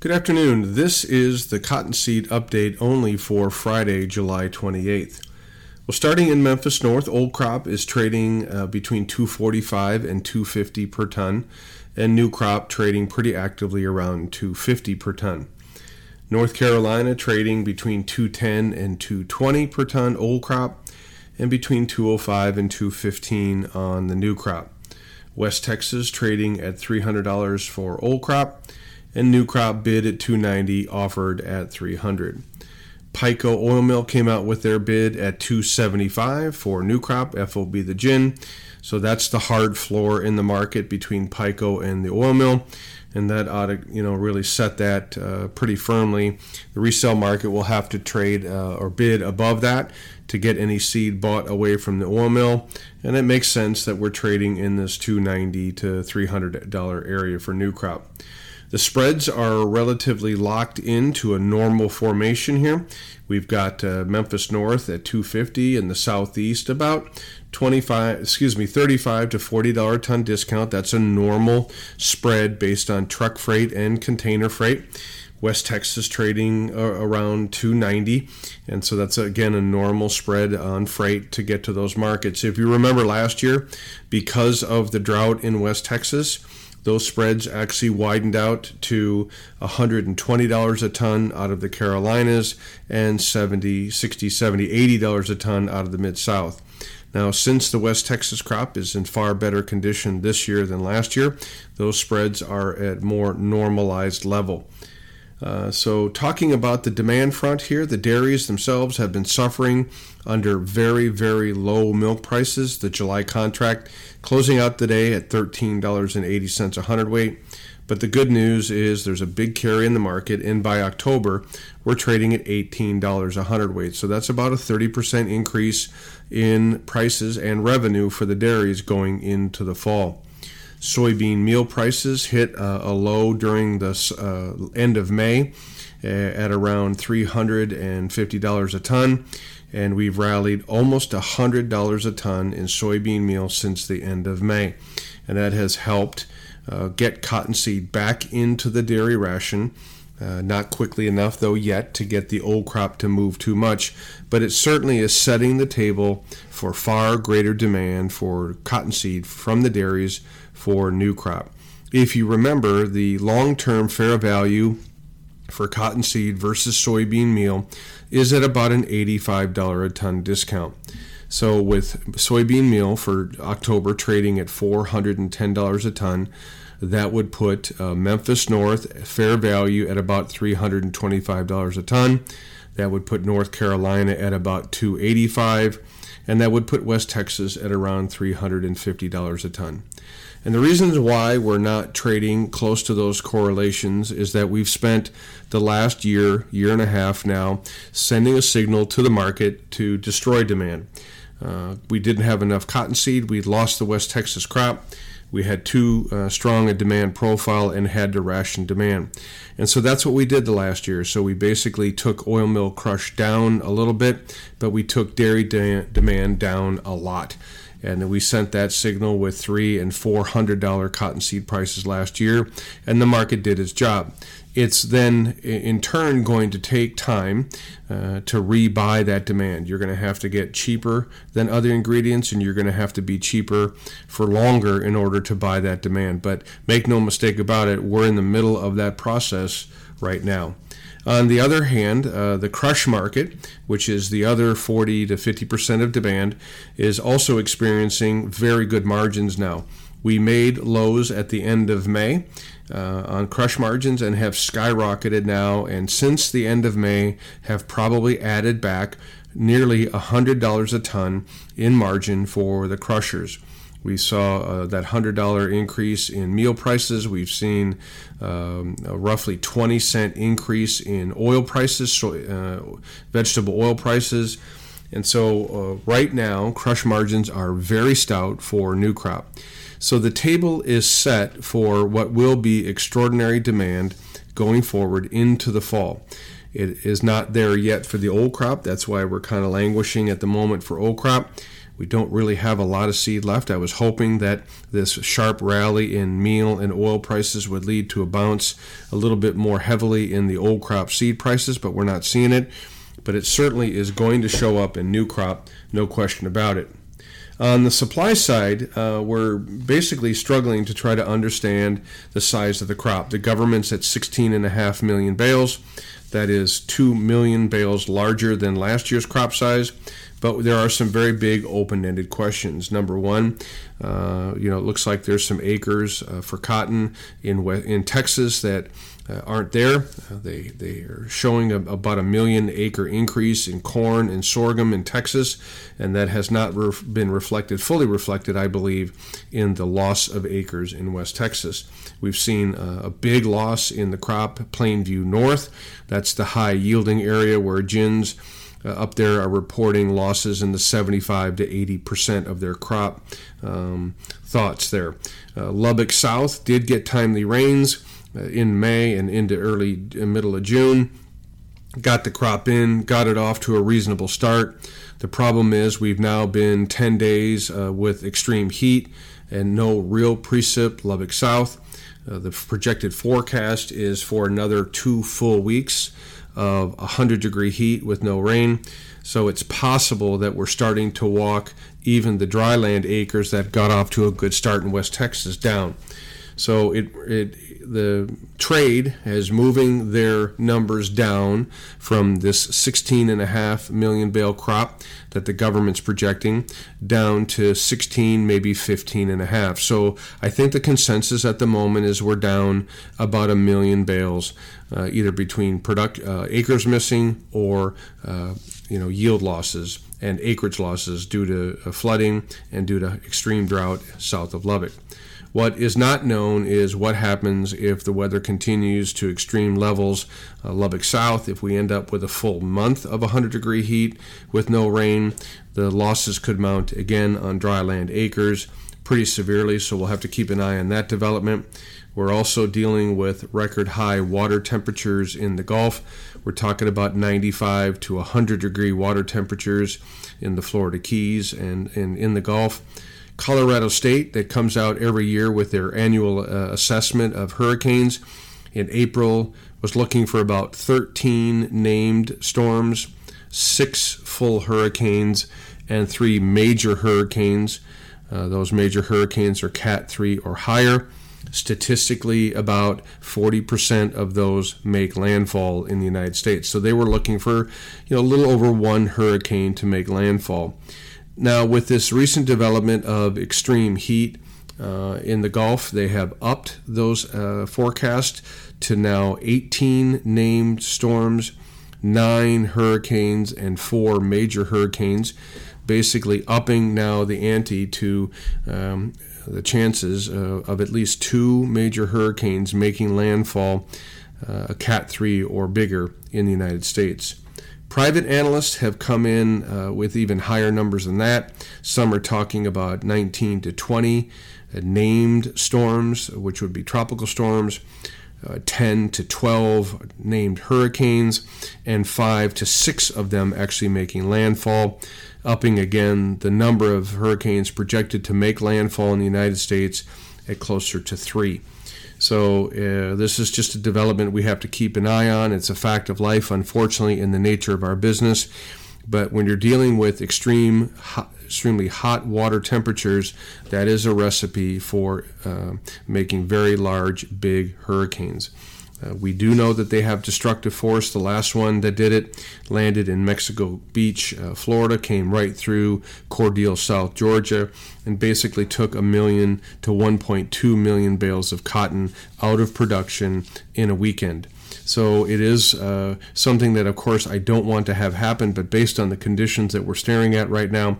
Good afternoon. This is the cottonseed update only for Friday, July 28th. Well, starting in Memphis North, old crop is trading uh, between 245 and 250 per ton, and new crop trading pretty actively around 250 per ton. North Carolina trading between 210 and 220 per ton old crop, and between 205 and 215 on the new crop. West Texas trading at $300 for old crop, and new crop bid at 290, offered at 300. PYCO Oil Mill came out with their bid at 275 for new crop FOB the gin. So that's the hard floor in the market between PYCO and the oil mill, and that ought to you know really set that uh, pretty firmly. The resale market will have to trade uh, or bid above that to get any seed bought away from the oil mill, and it makes sense that we're trading in this 290 to 300 dollar area for new crop. The spreads are relatively locked into a normal formation here. We've got uh, Memphis North at 250 and the Southeast about 25, excuse me, 35 to 40 dollar ton discount. That's a normal spread based on truck freight and container freight. West Texas trading uh, around 290, and so that's again a normal spread on freight to get to those markets. If you remember last year, because of the drought in West Texas, those spreads actually widened out to $120 a ton out of the Carolinas and 70, 60, 70, $80 a ton out of the Mid South. Now, since the West Texas crop is in far better condition this year than last year, those spreads are at more normalized level. Uh, so, talking about the demand front here, the dairies themselves have been suffering under very, very low milk prices. The July contract closing out the day at $13.80 a hundredweight. But the good news is there's a big carry in the market, and by October, we're trading at $18 a hundredweight. So that's about a 30% increase in prices and revenue for the dairies going into the fall. Soybean meal prices hit uh, a low during the uh, end of May at around $350 a ton, and we've rallied almost $100 a ton in soybean meal since the end of May. And that has helped uh, get cottonseed back into the dairy ration. Uh, not quickly enough, though, yet to get the old crop to move too much, but it certainly is setting the table for far greater demand for cottonseed from the dairies for new crop. If you remember, the long term fair value for cottonseed versus soybean meal is at about an $85 a ton discount. So, with soybean meal for October trading at $410 a ton, that would put uh, Memphis North fair value at about $325 a ton. That would put North Carolina at about 285 and that would put West Texas at around $350 a ton. And the reasons why we're not trading close to those correlations is that we've spent the last year, year and a half now, sending a signal to the market to destroy demand. Uh, we didn't have enough cottonseed. We'd lost the West Texas crop we had too uh, strong a demand profile and had to ration demand. And so that's what we did the last year. So we basically took oil mill crush down a little bit, but we took dairy de- demand down a lot. And we sent that signal with three and four hundred dollar cottonseed prices last year, and the market did its job it's then in turn going to take time uh, to rebuy that demand. You're going to have to get cheaper than other ingredients, and you're going to have to be cheaper for longer in order to buy that demand. But make no mistake about it, we're in the middle of that process right now. On the other hand, uh, the crush market, which is the other 40 to 50 percent of demand, is also experiencing very good margins now. We made lows at the end of May uh, on crush margins and have skyrocketed now, and since the end of May, have probably added back nearly $100 a ton in margin for the crushers. We saw uh, that $100 increase in meal prices. We've seen um, a roughly 20 cent increase in oil prices, so, uh, vegetable oil prices. And so, uh, right now, crush margins are very stout for new crop. So the table is set for what will be extraordinary demand going forward into the fall. It is not there yet for the old crop. That's why we're kind of languishing at the moment for old crop. We don't really have a lot of seed left. I was hoping that this sharp rally in meal and oil prices would lead to a bounce a little bit more heavily in the old crop seed prices, but we're not seeing it. But it certainly is going to show up in new crop, no question about it. On the supply side, uh, we're basically struggling to try to understand the size of the crop. The government's at 16.5 million bales. That is 2 million bales larger than last year's crop size. But there are some very big open ended questions. Number one, uh, you know, it looks like there's some acres uh, for cotton in, in Texas that uh, aren't there. Uh, they they are showing a, about a million acre increase in corn and sorghum in Texas, and that has not been reflected fully reflected, I believe, in the loss of acres in West Texas. We've seen uh, a big loss in the crop Plainview North. That's the high yielding area where gins. Uh, up there are reporting losses in the 75 to 80 percent of their crop. Um, thoughts there. Uh, Lubbock South did get timely rains. Uh, in May and into early uh, middle of June. Got the crop in, got it off to a reasonable start. The problem is we've now been 10 days uh, with extreme heat and no real precip Lubbock South. Uh, the projected forecast is for another two full weeks of 100 degree heat with no rain. So it's possible that we're starting to walk even the dryland acres that got off to a good start in West Texas down. So it, it the trade is moving their numbers down from this 16.5 million bale crop that the government's projecting down to 16, maybe 15 and a half. So I think the consensus at the moment is we're down about a million bales, uh, either between product uh, acres missing or uh, you know yield losses and acreage losses due to uh, flooding and due to extreme drought south of Lubbock. What is not known is what happens if the weather continues to extreme levels. Uh, Lubbock South, if we end up with a full month of 100 degree heat with no rain, the losses could mount again on dry land acres pretty severely, so we'll have to keep an eye on that development. We're also dealing with record high water temperatures in the Gulf. We're talking about 95 to 100 degree water temperatures in the Florida Keys and, and in the Gulf. Colorado State that comes out every year with their annual uh, assessment of hurricanes. In April, was looking for about 13 named storms, six full hurricanes, and three major hurricanes. Uh, those major hurricanes are Cat 3 or higher. Statistically, about 40% of those make landfall in the United States. So they were looking for, you know, a little over one hurricane to make landfall. Now, with this recent development of extreme heat uh, in the Gulf, they have upped those uh, forecasts to now 18 named storms, nine hurricanes, and four major hurricanes, basically upping now the ante to um, the chances uh, of at least two major hurricanes making landfall, uh, a Cat 3 or bigger, in the United States. Private analysts have come in uh, with even higher numbers than that. Some are talking about 19 to 20 uh, named storms, which would be tropical storms, uh, 10 to 12 named hurricanes, and 5 to 6 of them actually making landfall, upping again the number of hurricanes projected to make landfall in the United States at closer to 3. So uh, this is just a development we have to keep an eye on. It's a fact of life, unfortunately, in the nature of our business. But when you're dealing with extreme, hot, extremely hot water temperatures, that is a recipe for uh, making very large, big hurricanes. Uh, we do know that they have destructive force. The last one that did it landed in Mexico Beach, uh, Florida, came right through Cordele, South Georgia, and basically took a million to 1.2 million bales of cotton out of production in a weekend. So it is uh, something that, of course, I don't want to have happen, but based on the conditions that we're staring at right now,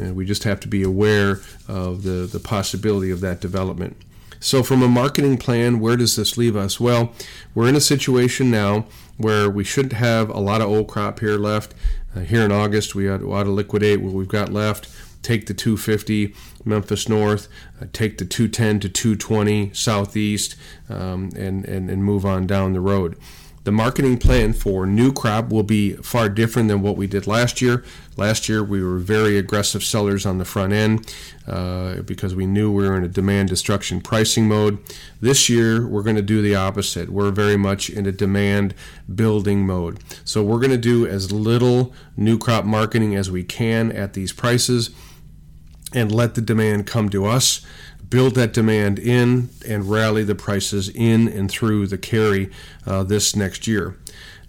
uh, we just have to be aware of the, the possibility of that development. So, from a marketing plan, where does this leave us? Well, we're in a situation now where we shouldn't have a lot of old crop here left. Uh, here in August, we ought, ought, to liquidate what we've got left. Take the 250 Memphis North, uh, take the 210 to 220 Southeast, um, and, and, and move on down the road. The marketing plan for new crop will be far different than what we did last year. Last year, we were very aggressive sellers on the front end uh, because we knew we were in a demand destruction pricing mode. This year, we're going to do the opposite. We're very much in a demand building mode. So, we're going to do as little new crop marketing as we can at these prices and let the demand come to us build that demand in and rally the prices in and through the carry uh, this next year.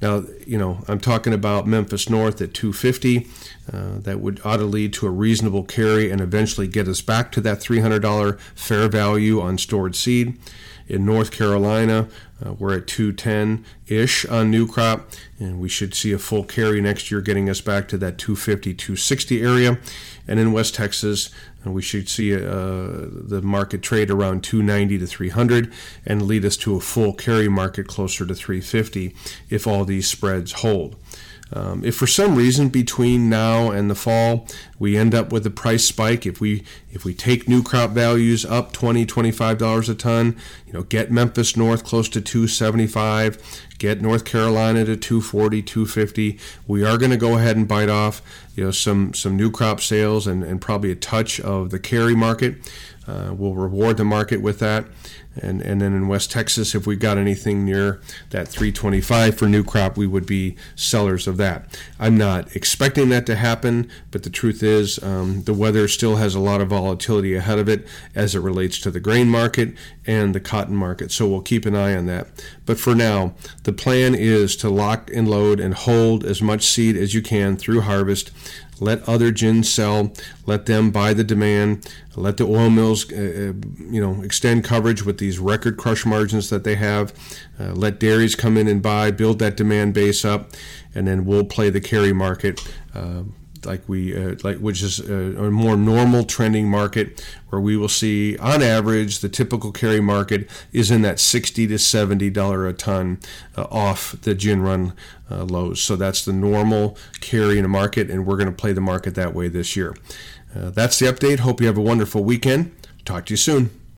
Now, you know, I'm talking about Memphis North at 250. Uh, that would ought to lead to a reasonable carry and eventually get us back to that $300 fair value on stored seed. In North Carolina, uh, we're at 210 ish on new crop, and we should see a full carry next year, getting us back to that 250 260 area. And in West Texas, uh, we should see uh, the market trade around 290 to 300 and lead us to a full carry market closer to 350 if all these spreads hold. Um, if for some reason between now and the fall we end up with a price spike, if we if we take new crop values up 20 25 dollars a ton, you know, get Memphis North close to 275, get North Carolina to 240, 250, we are going to go ahead and bite off, you know, some some new crop sales and, and probably a touch of the carry market. Uh, we'll reward the market with that. And, and then in West Texas, if we got anything near that 325 for new crop, we would be sellers of that. I'm not expecting that to happen, but the truth is um, the weather still has a lot of volatility ahead of it as it relates to the grain market and the cotton market. So we'll keep an eye on that. But for now, the plan is to lock and load and hold as much seed as you can through harvest let other gins sell. Let them buy the demand. Let the oil mills, uh, uh, you know, extend coverage with these record crush margins that they have. Uh, let dairies come in and buy, build that demand base up, and then we'll play the carry market. Uh, like we uh, like which is a, a, more normal trending market where we will see on average the typical carry market is in that 60 to 70 dollar a ton uh, off the gin run uh, lows. So that's the normal carry in a market and we're going to play the market that way this year. Uh, that's the update. Hope you have a wonderful weekend. Talk to you soon